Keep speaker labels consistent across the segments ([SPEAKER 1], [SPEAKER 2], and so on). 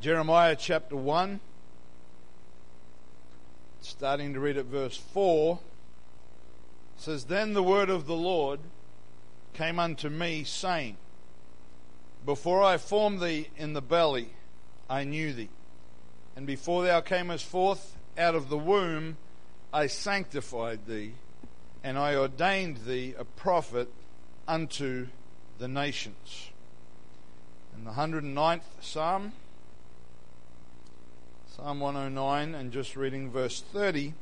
[SPEAKER 1] Jeremiah chapter 1, starting to read at verse 4, says, Then the word of the Lord came unto me, saying, Before I formed thee in the belly, I knew thee. And before thou camest forth out of the womb, I sanctified thee, and I ordained thee a prophet unto the nations. In the 109th Psalm, Psalm 109, and just reading verse 30,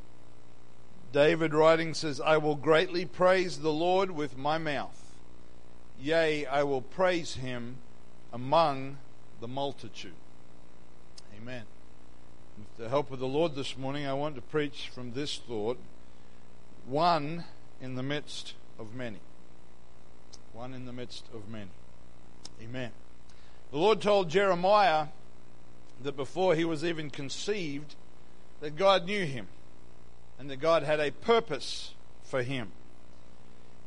[SPEAKER 1] David writing says, I will greatly praise the Lord with my mouth. Yea, I will praise him among the multitude. Amen. With the help of the Lord this morning, I want to preach from this thought one in the midst of many. One in the midst of many. Amen. The Lord told Jeremiah that before he was even conceived, that God knew him and that God had a purpose for him.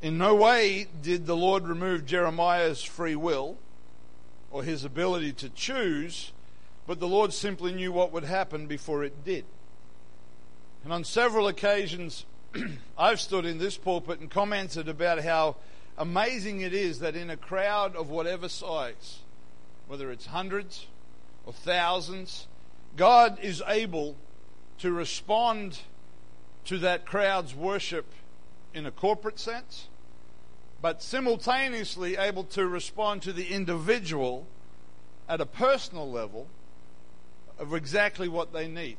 [SPEAKER 1] In no way did the Lord remove Jeremiah's free will or his ability to choose, but the Lord simply knew what would happen before it did. And on several occasions, I've stood in this pulpit and commented about how amazing it is that in a crowd of whatever size, whether it's hundreds or thousands, God is able to respond to that crowd's worship in a corporate sense, but simultaneously able to respond to the individual at a personal level of exactly what they need.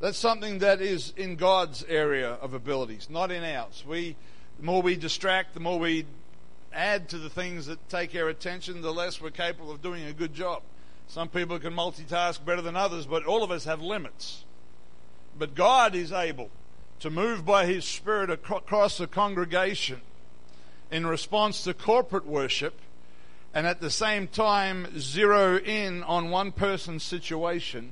[SPEAKER 1] That's something that is in God's area of abilities, not in ours. We, the more we distract, the more we add to the things that take our attention, the less we're capable of doing a good job. Some people can multitask better than others, but all of us have limits. But God is able to move by His Spirit across the congregation in response to corporate worship and at the same time zero in on one person's situation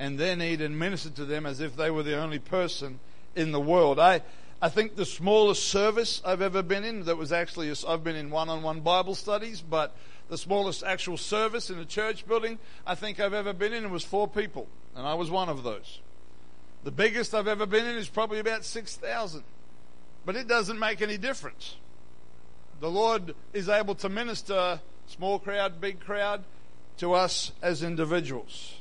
[SPEAKER 1] and their need and minister to them as if they were the only person in the world. I, I think the smallest service I've ever been in, that was actually, i I've been in one on one Bible studies, but the smallest actual service in a church building I think I've ever been in was four people, and I was one of those. The biggest I've ever been in is probably about 6,000. But it doesn't make any difference. The Lord is able to minister, small crowd, big crowd, to us as individuals.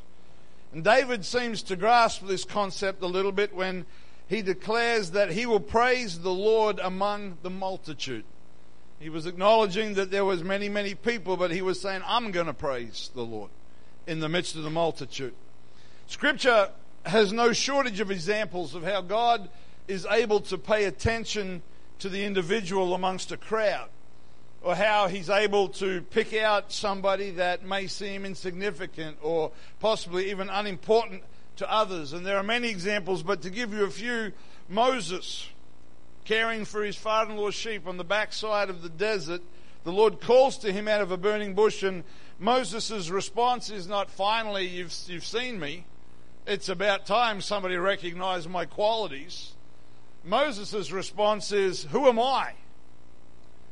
[SPEAKER 1] And David seems to grasp this concept a little bit when he declares that he will praise the Lord among the multitude. He was acknowledging that there was many, many people, but he was saying, I'm going to praise the Lord in the midst of the multitude. Scripture has no shortage of examples of how God is able to pay attention to the individual amongst a crowd, or how he's able to pick out somebody that may seem insignificant or possibly even unimportant to others. And there are many examples, but to give you a few, Moses caring for his father in law's sheep on the backside of the desert, the Lord calls to him out of a burning bush, and Moses' response is not, finally, you've, you've seen me. It's about time somebody recognized my qualities. Moses' response is, Who am I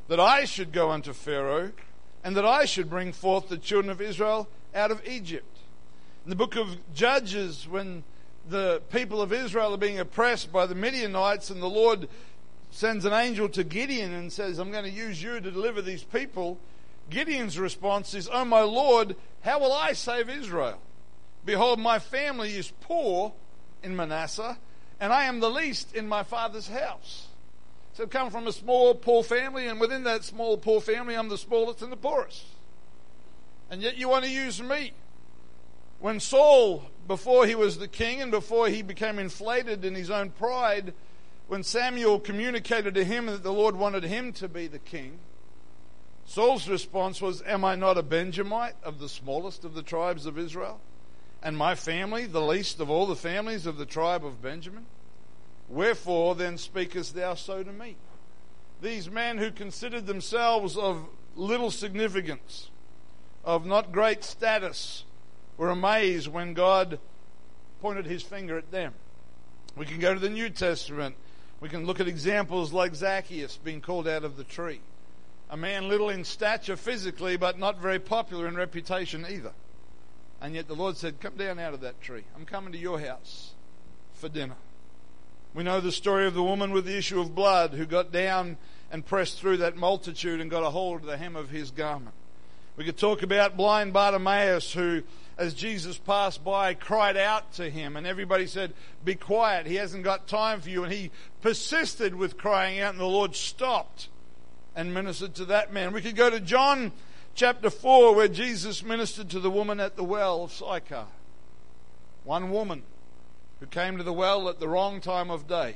[SPEAKER 1] that I should go unto Pharaoh and that I should bring forth the children of Israel out of Egypt? In the book of Judges, when the people of Israel are being oppressed by the Midianites, and the Lord sends an angel to Gideon and says, I'm going to use you to deliver these people. Gideon's response is, Oh, my Lord, how will I save Israel? Behold, my family is poor in Manasseh, and I am the least in my father's house. So I come from a small, poor family, and within that small, poor family, I'm the smallest and the poorest. And yet you want to use me. When Saul, before he was the king and before he became inflated in his own pride, when Samuel communicated to him that the Lord wanted him to be the king, Saul's response was, Am I not a Benjamite of the smallest of the tribes of Israel? And my family, the least of all the families of the tribe of Benjamin? Wherefore then speakest thou so to me? These men who considered themselves of little significance, of not great status, were amazed when God pointed his finger at them. We can go to the New Testament. We can look at examples like Zacchaeus being called out of the tree. A man little in stature physically, but not very popular in reputation either. And yet the Lord said, Come down out of that tree. I'm coming to your house for dinner. We know the story of the woman with the issue of blood who got down and pressed through that multitude and got a hold of the hem of his garment. We could talk about blind Bartimaeus who, as Jesus passed by, cried out to him, and everybody said, Be quiet, he hasn't got time for you. And he persisted with crying out, and the Lord stopped and ministered to that man. We could go to John chapter 4, where Jesus ministered to the woman at the well of Sychar. One woman who came to the well at the wrong time of day,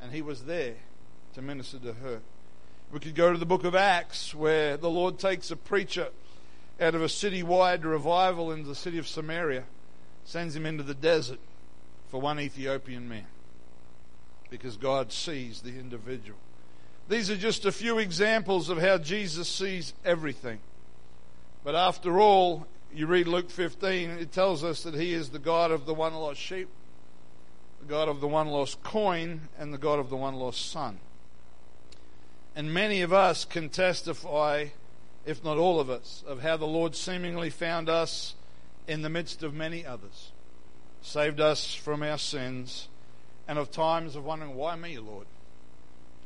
[SPEAKER 1] and he was there to minister to her. We could go to the book of Acts, where the Lord takes a preacher out of a city-wide revival in the city of Samaria, sends him into the desert for one Ethiopian man, because God sees the individual. These are just a few examples of how Jesus sees everything. But after all, you read Luke 15, it tells us that He is the God of the one lost sheep, the God of the one lost coin, and the God of the one lost son. And many of us can testify, if not all of us, of how the Lord seemingly found us in the midst of many others, saved us from our sins, and of times of wondering, why me, Lord?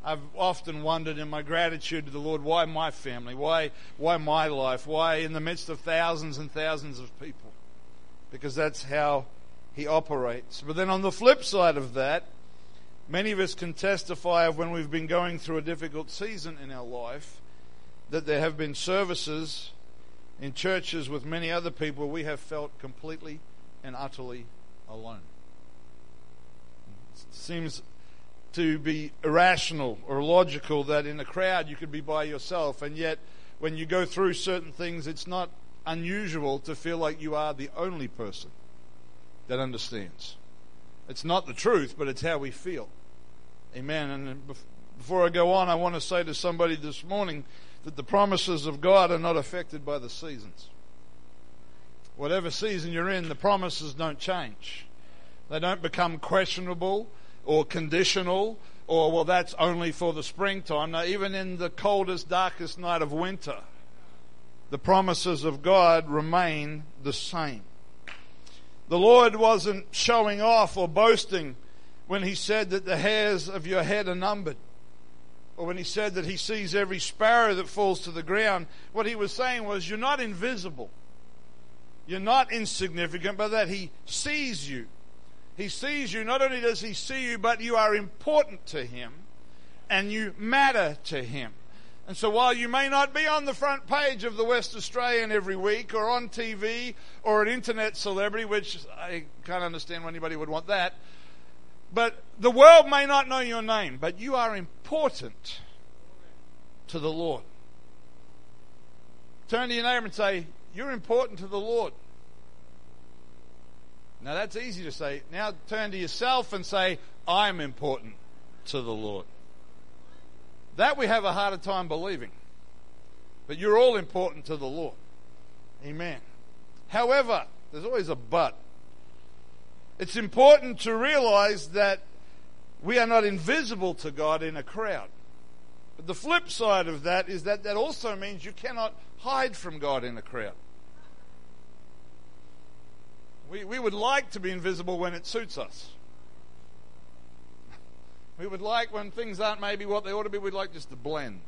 [SPEAKER 1] I've often wondered in my gratitude to the Lord, why my family? Why, why my life? Why in the midst of thousands and thousands of people? Because that's how He operates. But then on the flip side of that, Many of us can testify of when we've been going through a difficult season in our life that there have been services in churches with many other people we have felt completely and utterly alone. It seems to be irrational or logical that in a crowd you could be by yourself, and yet when you go through certain things, it's not unusual to feel like you are the only person that understands. It's not the truth, but it's how we feel. Amen. And before I go on, I want to say to somebody this morning that the promises of God are not affected by the seasons. Whatever season you're in, the promises don't change. They don't become questionable or conditional or, well, that's only for the springtime. Now, even in the coldest, darkest night of winter, the promises of God remain the same. The Lord wasn't showing off or boasting when he said that the hairs of your head are numbered, or when he said that he sees every sparrow that falls to the ground. What he was saying was, You're not invisible. You're not insignificant, but that he sees you. He sees you. Not only does he see you, but you are important to him and you matter to him. And so while you may not be on the front page of the West Australian every week or on TV or an internet celebrity, which I can't understand why anybody would want that, but the world may not know your name, but you are important to the Lord. Turn to your neighbor and say, You're important to the Lord. Now that's easy to say. Now turn to yourself and say, I'm important to the Lord. That we have a harder time believing. But you're all important to the Lord. Amen. However, there's always a but. It's important to realize that we are not invisible to God in a crowd. But the flip side of that is that that also means you cannot hide from God in a crowd. We, we would like to be invisible when it suits us. We would like, when things aren't maybe what they ought to be, we'd like just to blend.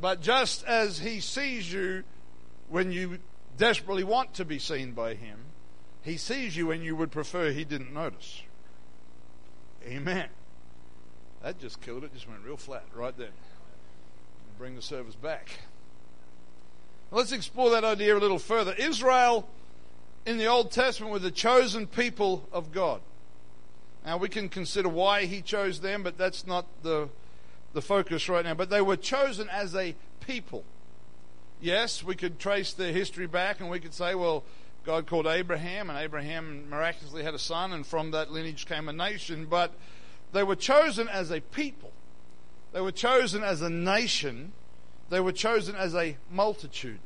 [SPEAKER 1] But just as He sees you when you desperately want to be seen by Him, He sees you when you would prefer He didn't notice. Amen. That just killed it, just went real flat right there. Bring the service back. Let's explore that idea a little further. Israel in the Old Testament were the chosen people of God. Now, we can consider why he chose them, but that's not the, the focus right now. But they were chosen as a people. Yes, we could trace their history back and we could say, well, God called Abraham, and Abraham miraculously had a son, and from that lineage came a nation. But they were chosen as a people, they were chosen as a nation, they were chosen as a multitude.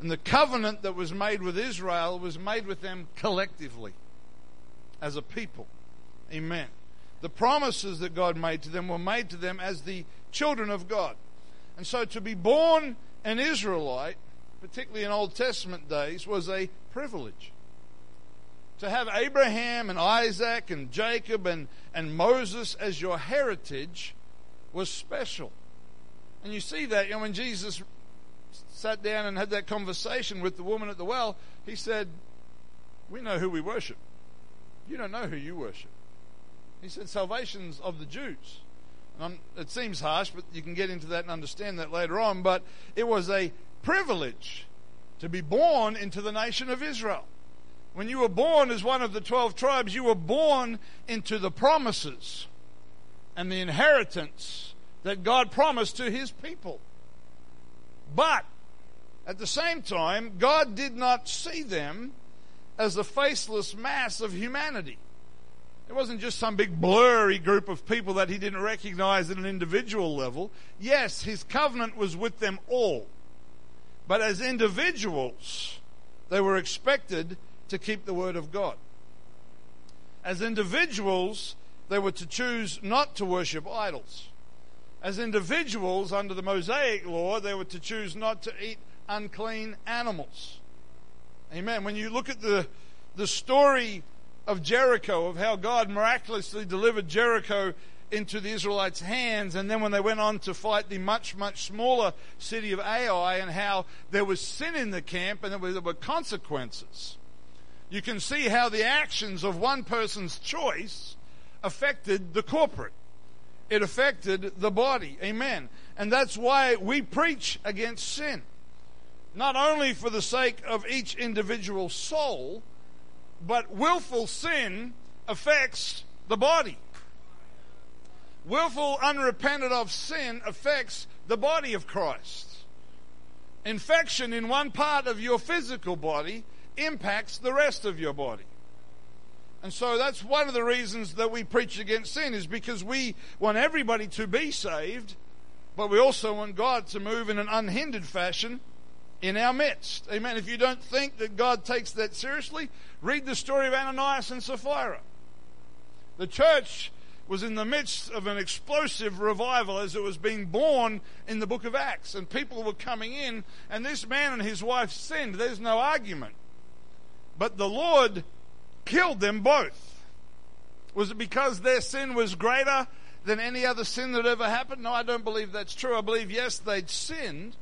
[SPEAKER 1] And the covenant that was made with Israel was made with them collectively as a people. Amen. The promises that God made to them were made to them as the children of God. And so to be born an Israelite, particularly in Old Testament days, was a privilege. To have Abraham and Isaac and Jacob and, and Moses as your heritage was special. And you see that you know, when Jesus sat down and had that conversation with the woman at the well, he said, We know who we worship. You don't know who you worship. He said, Salvation's of the Jews. and it seems harsh, but you can get into that and understand that later on. But it was a privilege to be born into the nation of Israel. When you were born as one of the 12 tribes, you were born into the promises and the inheritance that God promised to his people. But at the same time, God did not see them as a faceless mass of humanity. It wasn't just some big blurry group of people that he didn't recognize at an individual level. Yes, his covenant was with them all. But as individuals, they were expected to keep the word of God. As individuals, they were to choose not to worship idols. As individuals, under the Mosaic law, they were to choose not to eat unclean animals. Amen. When you look at the, the story of Jericho, of how God miraculously delivered Jericho into the Israelites' hands, and then when they went on to fight the much, much smaller city of Ai, and how there was sin in the camp and there were, consequences. You can see how the actions of one person's choice affected the corporate. It affected the body. Amen. And that's why we preach against sin. Not only for the sake of each individual soul, but willful sin affects the body. Willful, unrepented of sin affects the body of Christ. Infection in one part of your physical body impacts the rest of your body. And so that's one of the reasons that we preach against sin is because we want everybody to be saved, but we also want God to move in an unhindered fashion in our midst. Amen. If you don't think that God takes that seriously, read the story of Ananias and Sapphira. The church was in the midst of an explosive revival as it was being born in the book of Acts, and people were coming in, and this man and his wife sinned. There's no argument. But the Lord killed them both. Was it because their sin was greater than any other sin that ever happened? No, I don't believe that's true. I believe, yes, they'd sinned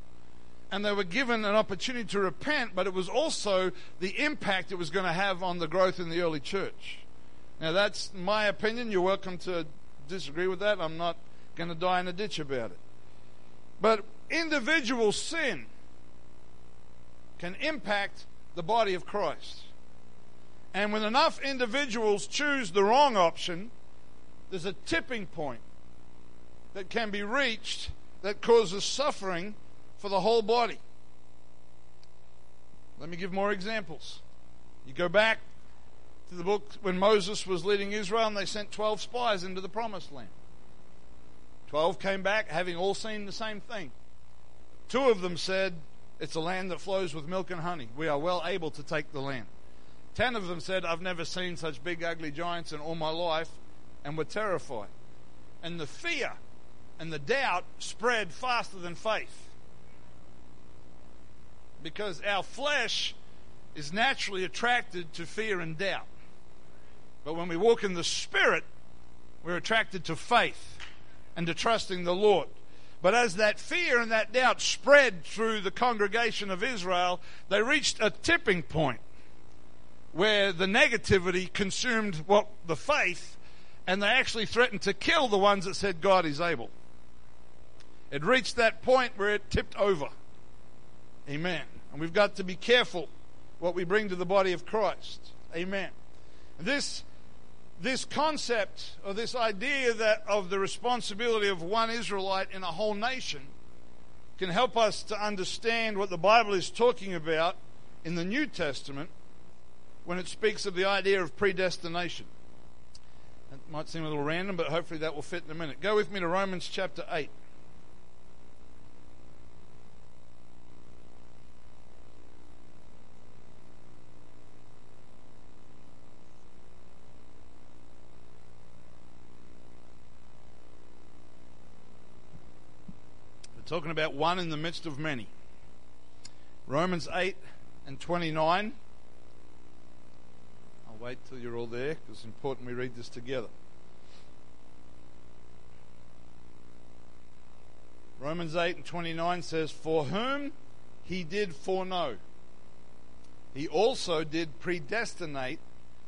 [SPEAKER 1] and they were given an opportunity to repent, but it was also the impact it was going to have on the growth in the early church. Now, that's my opinion. You're welcome to disagree with that. I'm not going to die in a ditch about it. But individual sin can impact the body of Christ. And when enough individuals choose the wrong option, there's a tipping point that can be reached that causes suffering for the whole body. Let me give more examples. You go back the book when Moses was leading Israel and they sent 12 spies into the promised land. 12 came back having all seen the same thing. Two of them said, It's a land that flows with milk and honey. We are well able to take the land. Ten of them said, I've never seen such big, ugly giants in all my life, and were terrified. And the fear and the doubt spread faster than faith. Because our flesh is naturally attracted to fear and doubt. But when we walk in the Spirit, we're attracted to faith and to trusting the Lord. But as that fear and that doubt spread through the congregation of Israel, they reached a tipping point where the negativity consumed what the faith and they actually threatened to kill the ones that said God is able. It reached that point where it tipped over. Amen. And we've got to be careful what we bring to the body of Christ. Amen. This this concept or this idea that of the responsibility of one Israelite in a whole nation can help us to understand what the Bible is talking about in the New Testament when it speaks of the idea of predestination. It might seem a little random, but hopefully that will fit in a minute. Go with me to Romans chapter 8. Talking about one in the midst of many. Romans 8 and 29. I'll wait till you're all there because it's important we read this together. Romans 8 and 29 says, For whom he did foreknow, he also did predestinate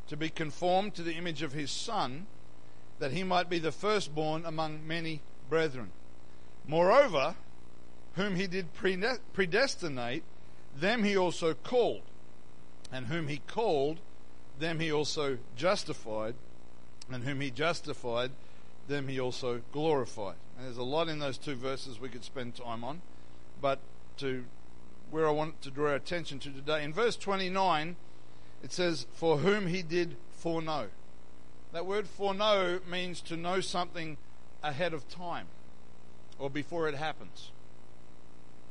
[SPEAKER 1] to be conformed to the image of his Son, that he might be the firstborn among many brethren. Moreover, whom he did predestinate, them he also called. And whom he called, them he also justified. And whom he justified, them he also glorified. And there's a lot in those two verses we could spend time on. But to where I want to draw attention to today, in verse 29, it says, For whom he did foreknow. That word foreknow means to know something ahead of time or before it happens.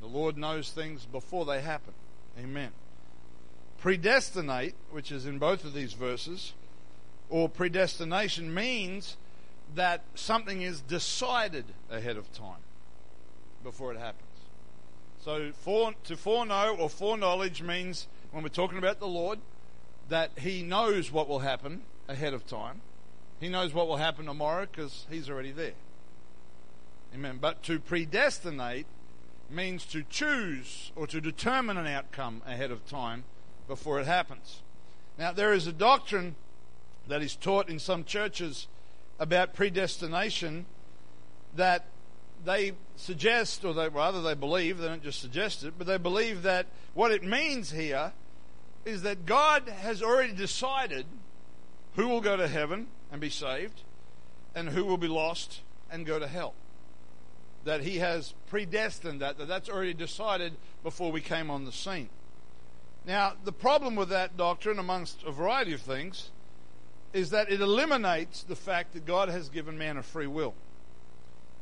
[SPEAKER 1] The Lord knows things before they happen. Amen. Predestinate, which is in both of these verses, or predestination means that something is decided ahead of time before it happens. So for, to foreknow or foreknowledge means, when we're talking about the Lord, that He knows what will happen ahead of time. He knows what will happen tomorrow because He's already there. Amen. But to predestinate means to choose or to determine an outcome ahead of time before it happens. Now, there is a doctrine that is taught in some churches about predestination that they suggest, or they, rather they believe, they don't just suggest it, but they believe that what it means here is that God has already decided who will go to heaven and be saved and who will be lost and go to hell that he has predestined that, that that's already decided before we came on the scene. Now, the problem with that doctrine, amongst a variety of things, is that it eliminates the fact that God has given man a free will.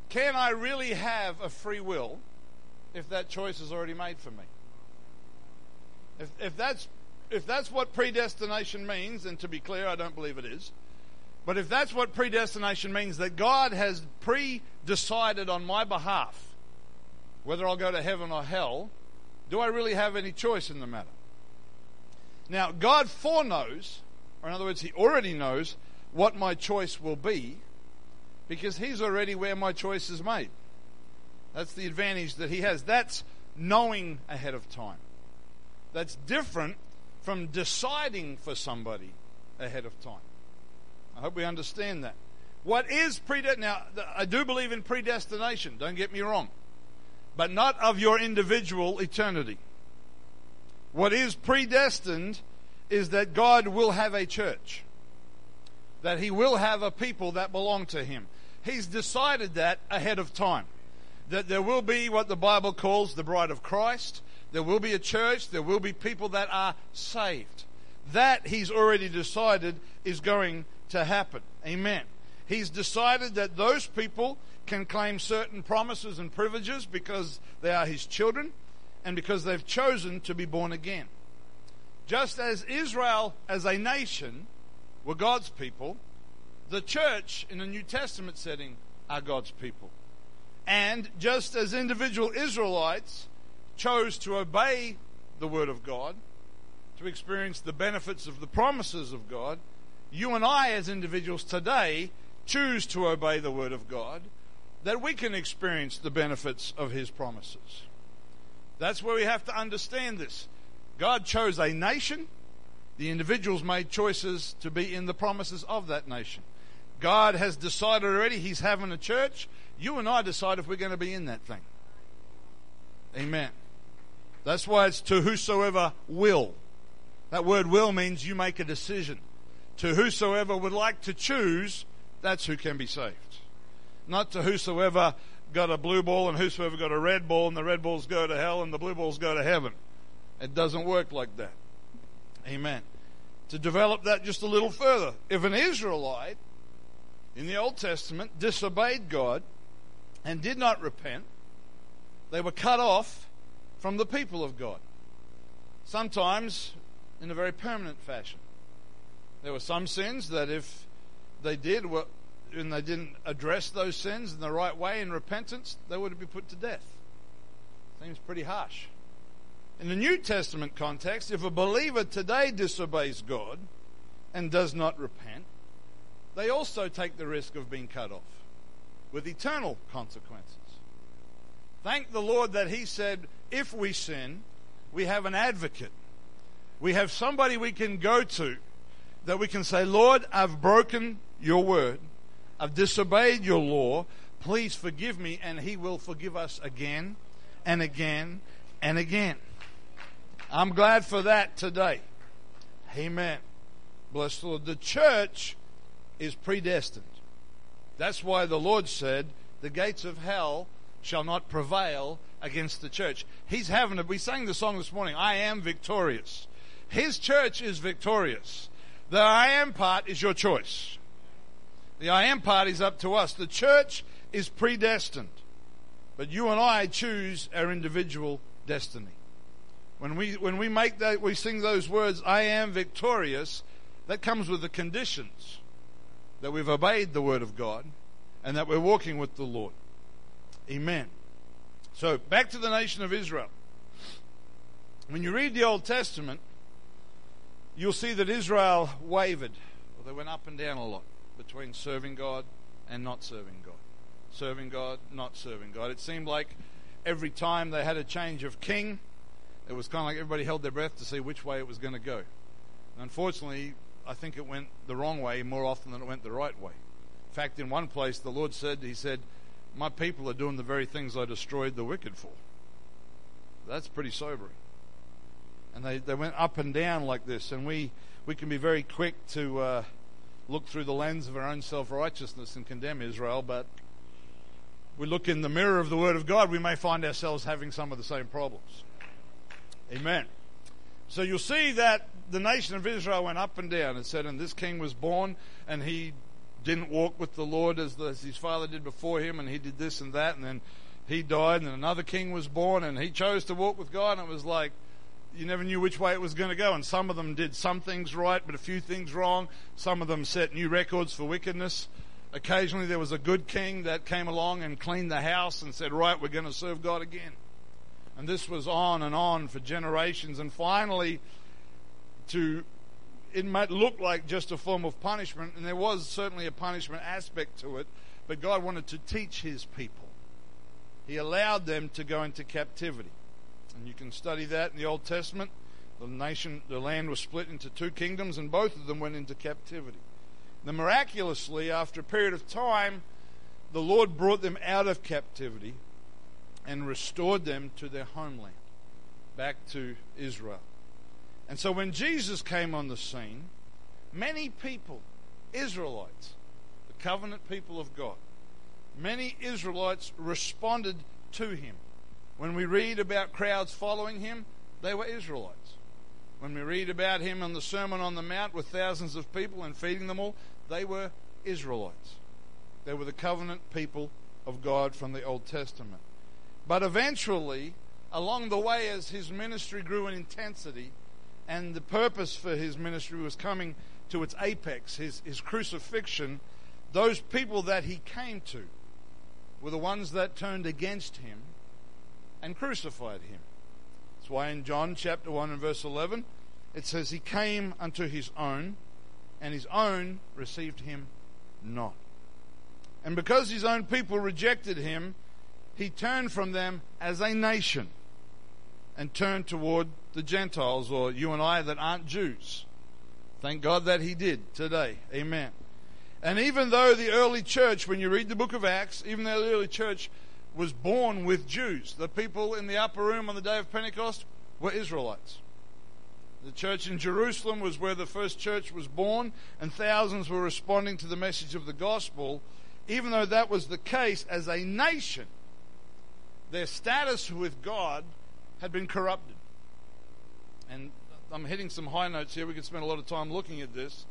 [SPEAKER 1] Can I really have a free will if that choice is already made for me? If, if, that's, if that's what predestination means, and to be clear, I don't believe it is, but if that's what predestination means, that God has pre decided on my behalf whether I'll go to heaven or hell, do I really have any choice in the matter? Now, God foreknows, or in other words, He already knows what my choice will be because He's already where my choice is made. That's the advantage that He has. That's knowing ahead of time. That's different from deciding for somebody ahead of time. I hope we understand that. What is predestination? Now, I do believe in predestination, don't get me wrong, but not of your individual eternity. What is predestined is that God will have a church, that He will have a people that belong to Him. He's decided that ahead of time. That there will be what the Bible calls the bride of Christ. There will be a church. There will be people that are saved. That He's already decided is going to happen. Amen. He's decided that those people can claim certain promises and privileges because they are his children and because they've chosen to be born again. Just as Israel as a nation were God's people, the church in a New Testament setting are God's people. And just as individual Israelites chose to obey the Word of God, to experience the benefits of the promises of God, you and I, as individuals today, choose to obey the Word of God, that we can experience the benefits of His promises. That's where we have to understand this. God chose a nation, the individuals made choices to be in the promises of that nation. God has decided already He's having a church. You and I decide if we're going to be in that thing. Amen. That's why it's to whosoever will. That word will means you make a decision to whosoever would like to choose, that's who can be saved. Not to whosoever got a blue ball and whosoever got a red ball and the red balls go to hell and the blue balls go to heaven. It doesn't work like that. Amen. To develop that just a little further, if an Israelite in the Old Testament disobeyed God and did not repent, they were cut off from the people of God. Sometimes in a very permanent fashion. There were some sins that if they did and they didn't address those sins in the right way in repentance, they would be put to death. Seems pretty harsh. In the New Testament context, if a believer today disobeys God and does not repent, they also take the risk of being cut off with eternal consequences. Thank the Lord that He said, if we sin, we have an advocate. We have somebody we can go to that we can say, Lord, I've broken your word. I've disobeyed your law. Please forgive me. And He will forgive us again and again and again. I'm glad for that today. Amen. Bless the Lord. The church is predestined. That's why the Lord said, the gates of hell shall not prevail against the church. He's having a, we sang the song this morning, I am victorious. His church is victorious. The I am part is your choice. The I am part is up to us. The church is predestined. But you and I choose our individual destiny. When we, when we make that, we sing those words, I am victorious, that comes with the conditions that we've obeyed the word of God and that we're walking with the Lord. Amen. So, back to the nation of Israel. When you read the Old Testament, you'll see that Israel wavered. Well, they went up and down a lot between serving God and not serving God. Serving God, not serving God. It seemed like every time they had a change of king, it was kind of like everybody held their breath to see which way it was going to go. And unfortunately, I think it went the wrong way more often than it went the right way. In fact, in one place, the Lord said, He said, My people are doing the very things I destroyed the wicked for. That's pretty sobering. And they, they went up and down like this, and we, we can be very quick to uh, look through the lens of our own self righteousness and condemn Israel, but we look in the mirror of the Word of God, we may find ourselves having some of the same problems. Amen. So you'll see that the nation of Israel went up and down. It said, and this king was born, and he didn't walk with the Lord as, the, as his father did before him, and he did this and that, and then he died, and another king was born, and he chose to walk with God, and it was like you never knew which way it was going to go. And some of them did some things right, but a few things wrong. Some of them set new records for wickedness. Occasionally, there was a good king that came along and cleaned the house and said, Right, we're going to serve God again. And this was on and on for generations. And finally, to it might look like just a form of punishment, and there was certainly a punishment aspect to it, but God wanted to teach his people. He allowed them to go into captivity. And you can study that in the Old Testament. The nation, the land was split into two kingdoms, and both of them went into captivity. Then miraculously, after a period of time, the Lord brought them out of captivity and restored them to their homeland, back to Israel. And so when Jesus came on the scene, many people, Israelites, the covenant people of God, many Israelites responded to him. When we read about crowds following him, they were Israelites. When we read about him on the Sermon on the Mount with thousands of people and feeding them all, they were Israelites. They were the covenant people of God from the Old Testament. But eventually, along the way, as his ministry grew in intensity and the purpose for his ministry was coming to its apex, his, his crucifixion, those people that he came to were the ones that turned against him and crucified him. That's why in John chapter 1 and verse 11 it says, He came unto his own, and his own received him not. And because his own people rejected him, he turned from them as a nation and turned toward the Gentiles or you and I that aren't Jews. Thank God that he did today. Amen. And even though the early church, when you read the book of Acts, even though the early church was born with Jews, the people in the upper room on the day of Pentecost were Israelites. The church in Jerusalem was where the first church was born, and thousands were responding to the message of the gospel. Even though that was the case, as a nation, their status with God had been corrupted. And I'm hitting some high notes here. We could spend a lot of time looking at this.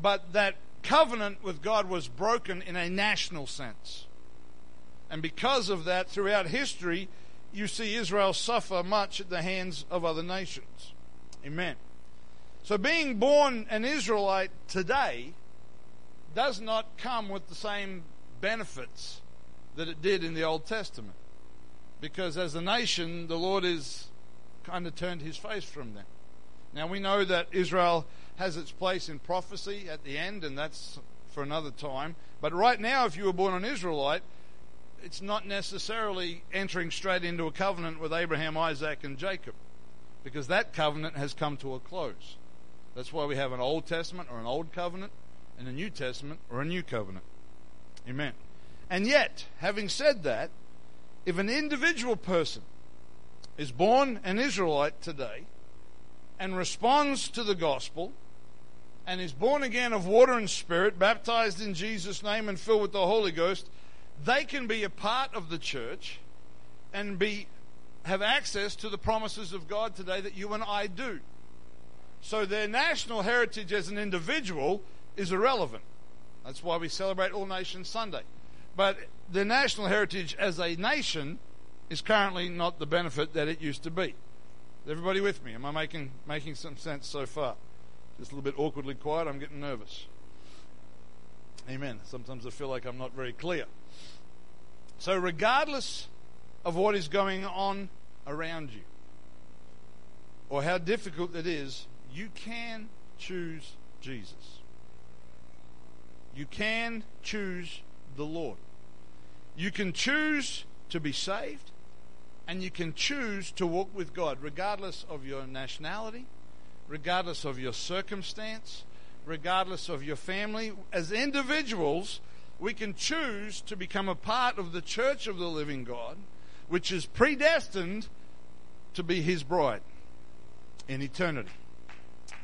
[SPEAKER 1] But that covenant with God was broken in a national sense. And because of that, throughout history, you see Israel suffer much at the hands of other nations. Amen. So being born an Israelite today does not come with the same benefits that it did in the Old Testament because as a nation, the Lord is kind of turned his face from them. Now we know that Israel has its place in prophecy at the end, and that's for another time. But right now, if you were born an Israelite, it's not necessarily entering straight into a covenant with Abraham, Isaac, and Jacob, because that covenant has come to a close. That's why we have an Old Testament or an Old Covenant, and a New Testament or a New Covenant. Amen. And yet, having said that, if an individual person is born an Israelite today and responds to the gospel and is born again of water and spirit, baptized in Jesus' name and filled with the Holy Ghost, they can be a part of the church and be have access to the promises of God today that you and I do. So their national heritage as an individual is irrelevant. That's why we celebrate All Nations Sunday. But the national heritage as a nation is currently not the benefit that it used to be. Is everybody with me? Am I making making some sense so far? Just a little bit awkwardly quiet. I'm getting nervous. Amen. Sometimes I feel like I'm not very clear. So, regardless of what is going on around you, or how difficult it is, you can choose Jesus. You can choose the Lord. You can choose to be saved, and you can choose to walk with God, regardless of your nationality, regardless of your circumstance, regardless of your family. As individuals, we can choose to become a part of the church of the living God, which is predestined to be his bride in eternity.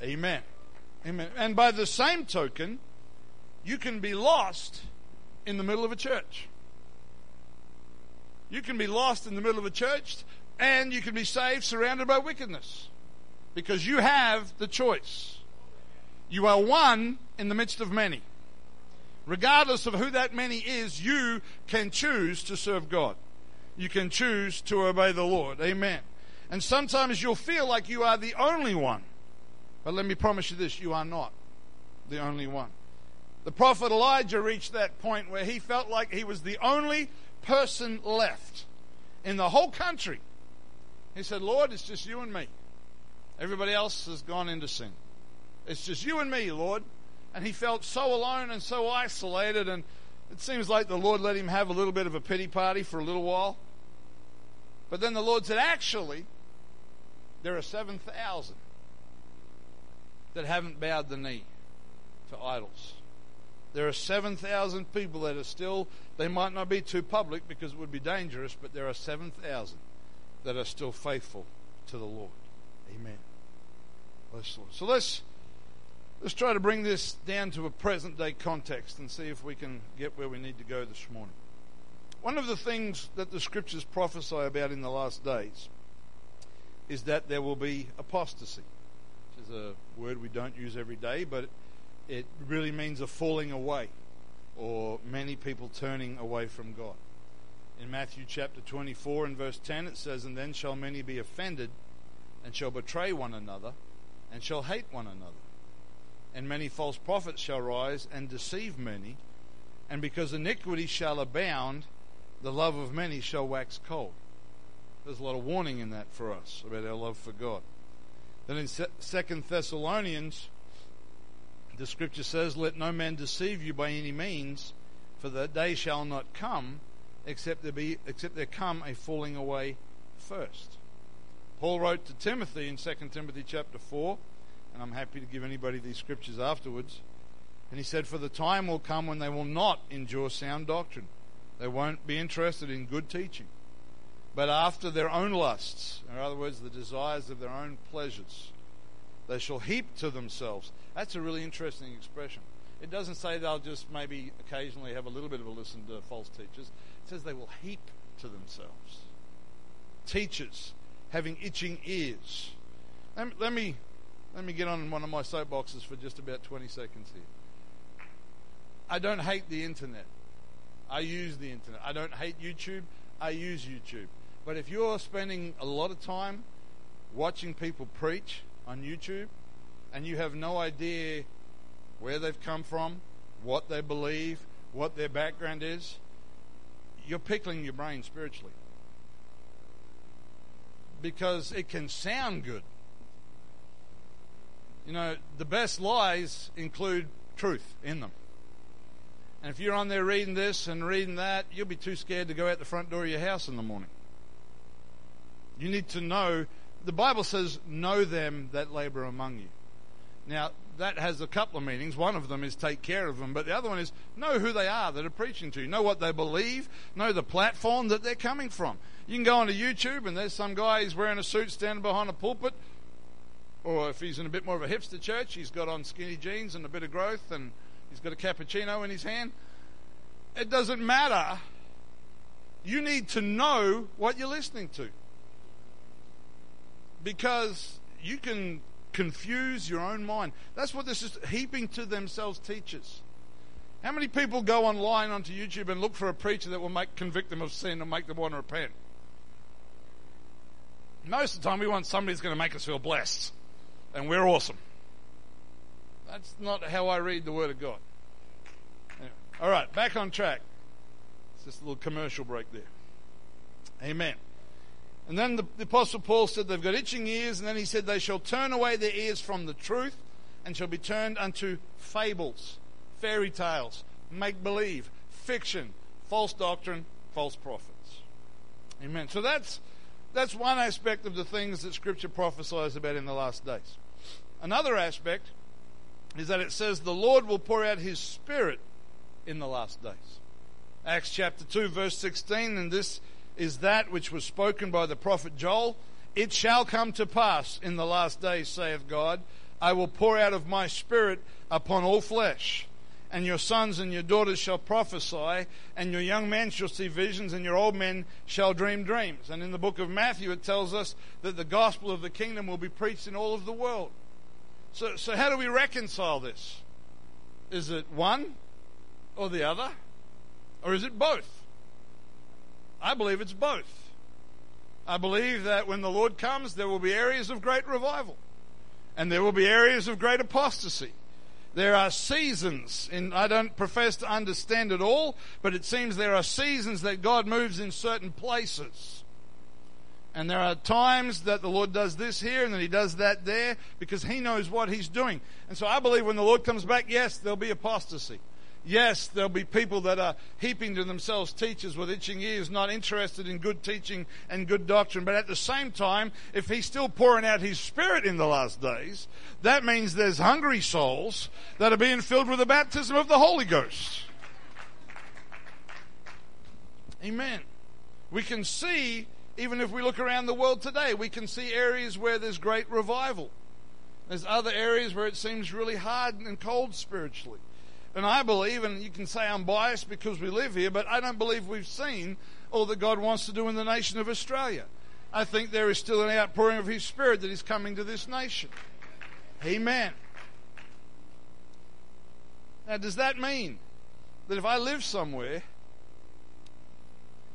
[SPEAKER 1] Amen. Amen. And by the same token, you can be lost in the middle of a church. You can be lost in the middle of a church and you can be saved surrounded by wickedness because you have the choice. You are one in the midst of many. Regardless of who that many is, you can choose to serve God. You can choose to obey the Lord. Amen. And sometimes you'll feel like you are the only one. But let me promise you this you are not the only one. The prophet Elijah reached that point where he felt like he was the only person left in the whole country. He said, Lord, it's just you and me. Everybody else has gone into sin. It's just you and me, Lord. And he felt so alone and so isolated, and it seems like the Lord let him have a little bit of a pity party for a little while. But then the Lord said, Actually, there are 7,000 that haven't bowed the knee to idols. There are 7,000 people that are still, they might not be too public because it would be dangerous, but there are 7,000 that are still faithful to the Lord. Amen. So let's let's try to bring this down to a present day context and see if we can get where we need to go this morning. One of the things that the scriptures prophesy about in the last days is that there will be apostasy, which is a word we don't use every day, but it really means a falling away or many people turning away from God. In Matthew chapter 24 and verse 10, it says, And then shall many be offended, and shall betray one another, and shall hate one another. And many false prophets shall rise and deceive many, and because iniquity shall abound, the love of many shall wax cold. There's a lot of warning in that for us about our love for God. Then in Second Thessalonians the scripture says, Let no man deceive you by any means, for the day shall not come except there be except there come a falling away first. Paul wrote to Timothy in 2 Timothy chapter 4, and I'm happy to give anybody these scriptures afterwards. And he said, For the time will come when they will not endure sound doctrine. They won't be interested in good teaching. But after their own lusts, in other words, the desires of their own pleasures, they shall heap to themselves. That's a really interesting expression. It doesn't say they'll just maybe occasionally have a little bit of a listen to false teachers. It says they will heap to themselves. Teachers having itching ears. Let me, let me, let me get on one of my soapboxes for just about 20 seconds here. I don't hate the internet. I use the internet. I don't hate YouTube. I use YouTube. But if you're spending a lot of time watching people preach on YouTube and you have no idea where they've come from, what they believe, what their background is, you're pickling your brain spiritually. because it can sound good. You know, the best lies include truth in them. And if you're on there reading this and reading that, you'll be too scared to go out the front door of your house in the morning. You need to know, the Bible says, know them that labor among you. Now, that has a couple of meanings. One of them is take care of them, but the other one is know who they are that are preaching to you. Know what they believe. Know the platform that they're coming from. You can go onto YouTube and there's some guy who's wearing a suit standing behind a pulpit, or if he's in a bit more of a hipster church, he's got on skinny jeans and a bit of growth and he's got a cappuccino in his hand. It doesn't matter. You need to know what you're listening to. Because you can confuse your own mind. That's what this is heaping to themselves teachers. How many people go online onto YouTube and look for a preacher that will make convict them of sin and make them want to repent? Most of the time, we want somebody who's going to make us feel blessed, and we're awesome. That's not how I read the Word of God. Anyway. All right, back on track. It's just a little commercial break there. Amen. And then the, the, Apostle Paul said they've got itching ears, and then he said they shall turn away their ears from the truth and shall be turned unto fables, fairy tales, make believe, fiction, false doctrine, false prophets. Amen. So that's that's one aspect of the things that Scripture prophesies about in the last days. Another aspect is that it says the Lord will pour out his Spirit in the last days. Acts chapter 2, verse 16, and this is that which was spoken by the prophet Joel. It shall come to pass in the last days, saith God, I will pour out of my Spirit upon all flesh and your sons and your daughters shall prophesy, and your young men shall see visions, and your old men shall dream dreams. And in the book of Matthew, it tells us that the gospel of the kingdom will be preached in all of the world. So, so how do we reconcile this? Is it one or the other? Or is it both? I believe it's both. I believe that when the Lord comes, there will be areas of great revival, and there will be areas of great apostasy. There are seasons, and I don't profess to understand it all, but it seems there are seasons that God moves in certain places. And there are times that the Lord does this here and then He does that there because He knows what He's doing. And so I believe when the Lord comes back, yes, there'll be apostasy. Yes, there'll be people that are heaping to themselves teachers with itching ears, not interested in good teaching and good doctrine. But at the same time, if he's still pouring out his spirit in the last days, that means there's hungry souls that are being filled with the baptism of the Holy Ghost. Amen. We can see, even if we look around the world today, we can see areas where there's great revival. There's other areas where it seems really hard and cold spiritually. And I believe, and you can say I'm biased because we live here, but I don't believe we've seen all that God wants to do in the nation of Australia. I think there is still an outpouring of His Spirit that is coming to this nation. Amen. Now, does that mean that if I live somewhere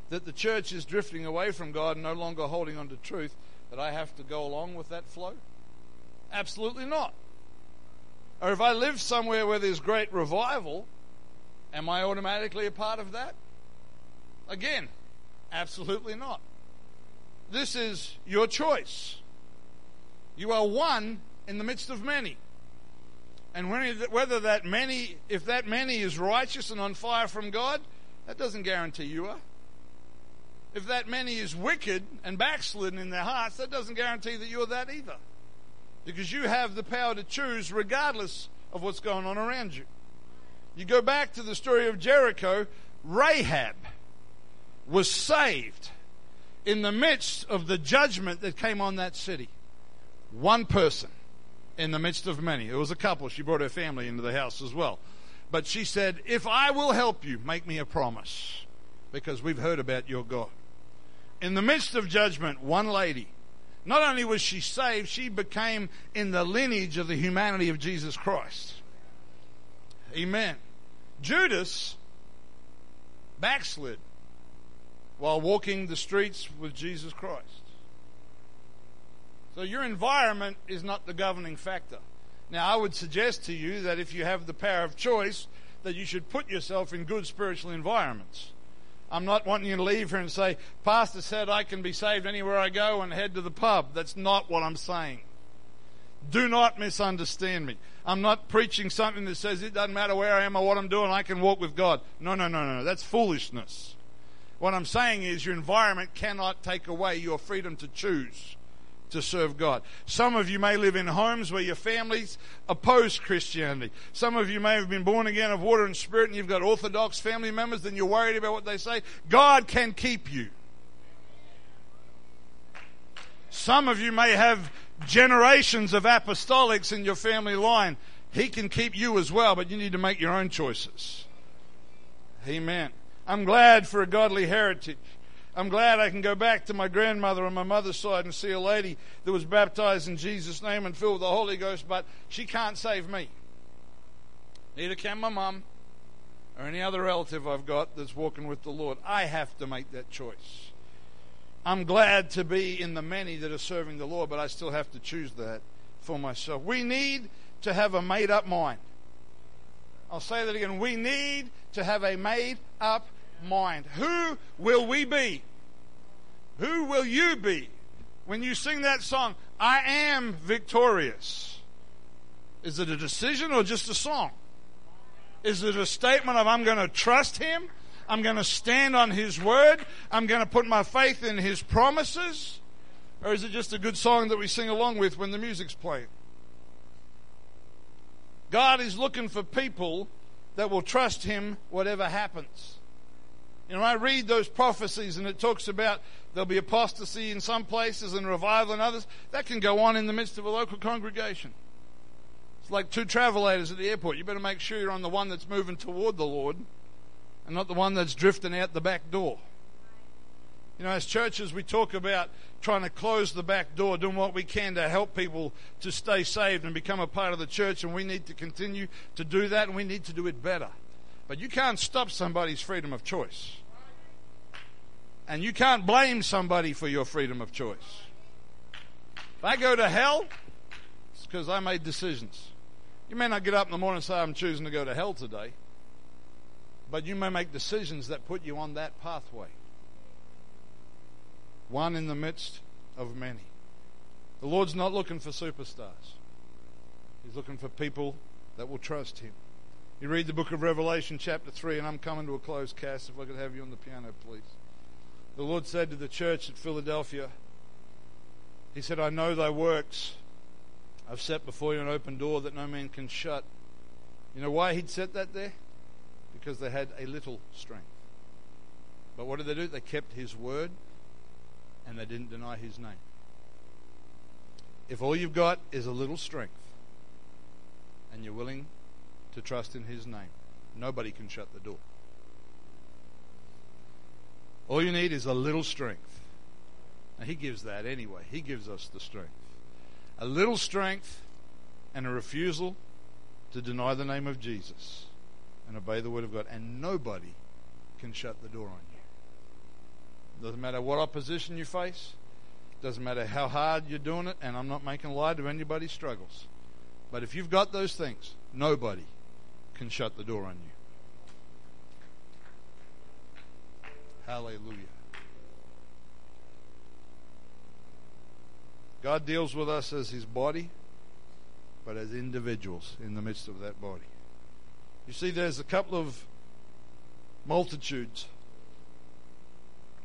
[SPEAKER 1] that the church is drifting away from God and no longer holding on to truth, that I have to go along with that flow? Absolutely not. Or if I live somewhere where there's great revival, am I automatically a part of that? Again, absolutely not. This is your choice. You are one in the midst of many. And whether that many, if that many is righteous and on fire from God, that doesn't guarantee you are. If that many is wicked and backslidden in their hearts, that doesn't guarantee that you're that either because you have the power to choose regardless of what's going on around you. You go back to the story of Jericho, Rahab was saved in the midst of the judgment that came on that city. One person in the midst of many. It was a couple. She brought her family into the house as well. But she said, If I will help you, make me a promise because we've heard about your God. In the midst of judgment, one lady not only was she saved, she became in the lineage of the humanity of Jesus Christ. Amen. Judas backslid while walking the streets with Jesus Christ. So your environment is not the governing factor. Now, I would suggest to you that if you have the power of choice, that you should put yourself in good spiritual environments. I'm not wanting you to leave here and say, Pastor said I can be saved anywhere I go and head to the pub. That's not what I'm saying. Do not misunderstand me. I'm not preaching something that says it doesn't matter where I am or what I'm doing, I can walk with God. No, no, no, no. That's foolishness. What I'm saying is your environment cannot take away your freedom to choose to serve God. Some of you may live in homes where your families oppose Christianity. Some of you may have been born again of water and spirit and you've got Orthodox family members and you're worried about what they say. God can keep you. Some of you may have generations of apostolics in your family line. He can keep you as well, but you need to make your own choices. Amen. I'm glad for a godly heritage. I'm glad I can go back to my grandmother on my mother's side and see a lady that was baptized in Jesus' name and filled with the Holy Ghost, but she can't save me. Neither can my mum or any other relative I've got that's walking with the Lord. I have to make that choice. I'm glad to be in the many that are serving the Lord, but I still have to choose that for myself. We need to have a made up mind. I'll say that again. We need to have a made up mind. Who will we be? Who will you be when you sing that song, I am victorious? Is it a decision or just a song? Is it a statement of I'm going to trust Him? I'm going to stand on His word? I'm going to put my faith in His promises? Or is it just a good song that we sing along with when the music's playing? God is looking for people that will trust Him whatever happens. You know, I read those prophecies and it talks about there'll be apostasy in some places and revival in others. That can go on in the midst of a local congregation. It's like two travelators at the airport. You better make sure you're on the one that's moving toward the Lord and not the one that's drifting out the back door. You know, as churches, we talk about trying to close the back door, doing what we can to help people to stay saved and become a part of the church, and we need to continue to do that, and we need to do it better. But you can't stop somebody's freedom of choice. And you can't blame somebody for your freedom of choice. If I go to hell, it's because I made decisions. You may not get up in the morning and say, I'm choosing to go to hell today. But you may make decisions that put you on that pathway. One in the midst of many. The Lord's not looking for superstars. He's looking for people that will trust Him. You read the book of Revelation, chapter 3, and I'm coming to a close, Cass, if I could have you on the piano, please. The Lord said to the church at Philadelphia, He said, I know thy works. I've set before you an open door that no man can shut. You know why He'd set that there? Because they had a little strength. But what did they do? They kept His word and they didn't deny His name. If all you've got is a little strength and you're willing to trust in His name. Nobody can shut the door. All you need is a little strength. Now, He gives that anyway. He gives us the strength. A little strength and a refusal to deny the name of Jesus and obey the Word of God. And nobody can shut the door on you. Doesn't matter what opposition you face, doesn't matter how hard you're doing it, and I'm not making light of anybody's struggles. But if you've got those things, nobody can shut the door on you. Hallelujah. God deals with us as His body, but as individuals in the midst of that body. You see, there's a couple of multitudes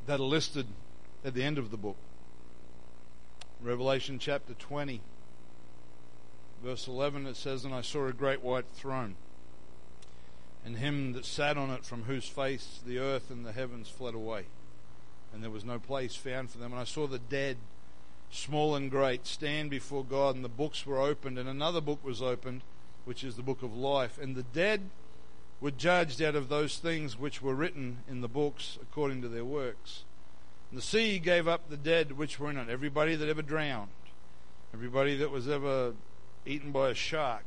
[SPEAKER 1] that are listed at the end of the book. Revelation chapter 20, verse 11, it says, And I saw a great white throne and him that sat on it, from whose face the earth and the heavens fled away. And there was no place found for them. And I saw the dead, small and great, stand before God, and the books were opened, and another book was opened, which is the book of life. And the dead were judged out of those things which were written in the books according to their works. And the sea gave up the dead which were in it, everybody that ever drowned, everybody that was ever eaten by a shark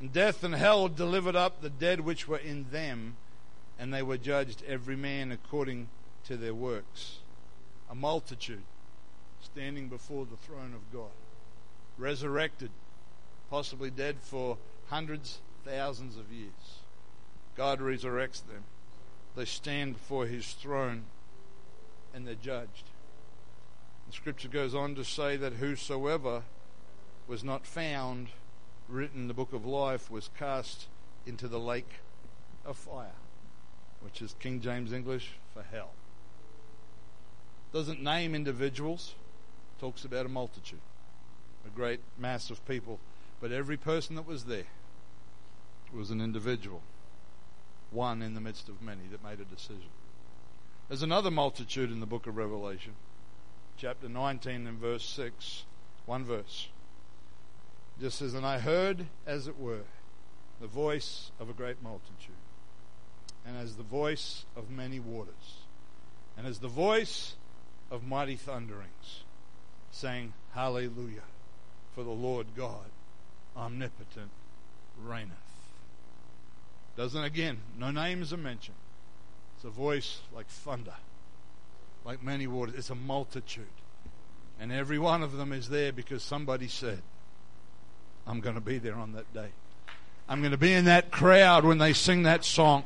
[SPEAKER 1] and death and hell delivered up the dead which were in them, and they were judged every man according to their works. A multitude standing before the throne of God, resurrected, possibly dead for hundreds, thousands of years. God resurrects them. they stand before his throne and they're judged. The scripture goes on to say that whosoever was not found written in the book of life was cast into the lake of fire, which is King James English for hell. Doesn't name individuals, talks about a multitude, a great mass of people. But every person that was there was an individual, one in the midst of many that made a decision. There's another multitude in the book of Revelation, chapter 19 and verse 6, one verse. Just says, And I heard, as it were, the voice of a great multitude, and as the voice of many waters, and as the voice of mighty thunderings, saying, Hallelujah, for the Lord God omnipotent reigneth. Doesn't again, no names are mentioned. It's a voice like thunder, like many waters. It's a multitude. And every one of them is there because somebody said, I'm going to be there on that day. I'm going to be in that crowd when they sing that song.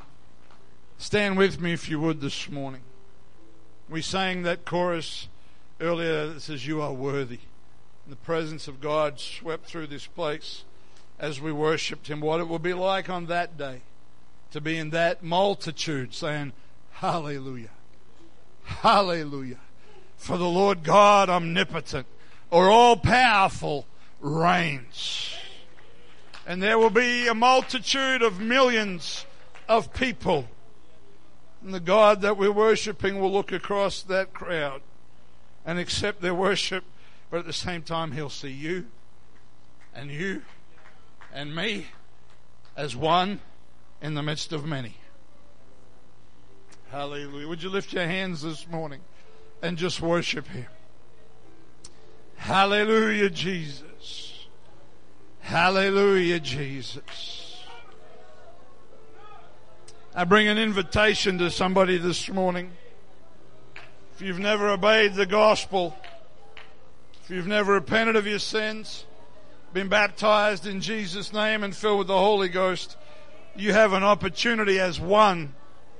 [SPEAKER 1] Stand with me if you would this morning. We sang that chorus earlier that says, You are worthy. And the presence of God swept through this place as we worshiped Him. What it will be like on that day to be in that multitude saying, Hallelujah. Hallelujah. For the Lord God omnipotent or all powerful reigns. And there will be a multitude of millions of people. And the God that we're worshiping will look across that crowd and accept their worship, but at the same time, He'll see you and you and me as one in the midst of many. Hallelujah. Would you lift your hands this morning and just worship Him? Hallelujah, Jesus. Hallelujah, Jesus. I bring an invitation to somebody this morning. If you've never obeyed the gospel, if you've never repented of your sins, been baptized in Jesus' name and filled with the Holy Ghost, you have an opportunity as one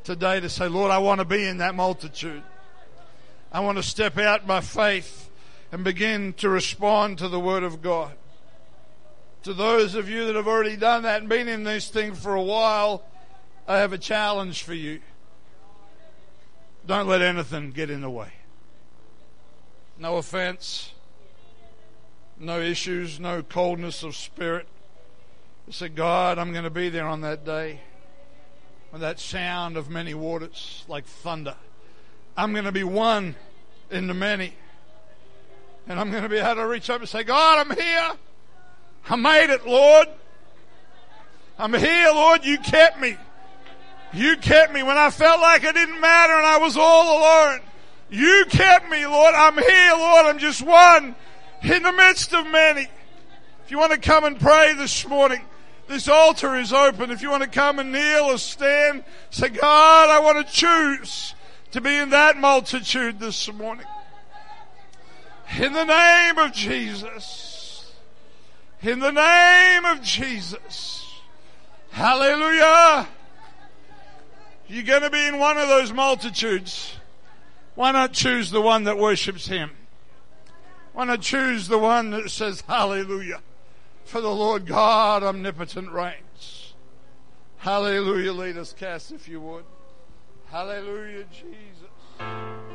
[SPEAKER 1] today to say, Lord, I want to be in that multitude. I want to step out by faith and begin to respond to the Word of God. To those of you that have already done that and been in this thing for a while, I have a challenge for you. Don't let anything get in the way. No offense, no issues, no coldness of spirit. Say, God, I'm going to be there on that day with that sound of many waters like thunder. I'm going to be one in the many. And I'm going to be able to reach up and say, God, I'm here. I made it, Lord. I'm here, Lord. You kept me. You kept me when I felt like it didn't matter and I was all alone. You kept me, Lord. I'm here, Lord. I'm just one in the midst of many. If you want to come and pray this morning, this altar is open. If you want to come and kneel or stand, say, God, I want to choose to be in that multitude this morning. In the name of Jesus. In the name of Jesus. Hallelujah. You're going to be in one of those multitudes. Why not choose the one that worships Him? Why not choose the one that says hallelujah? for the Lord God omnipotent reigns. Hallelujah. Lead us, Cass if you would. Hallelujah, Jesus.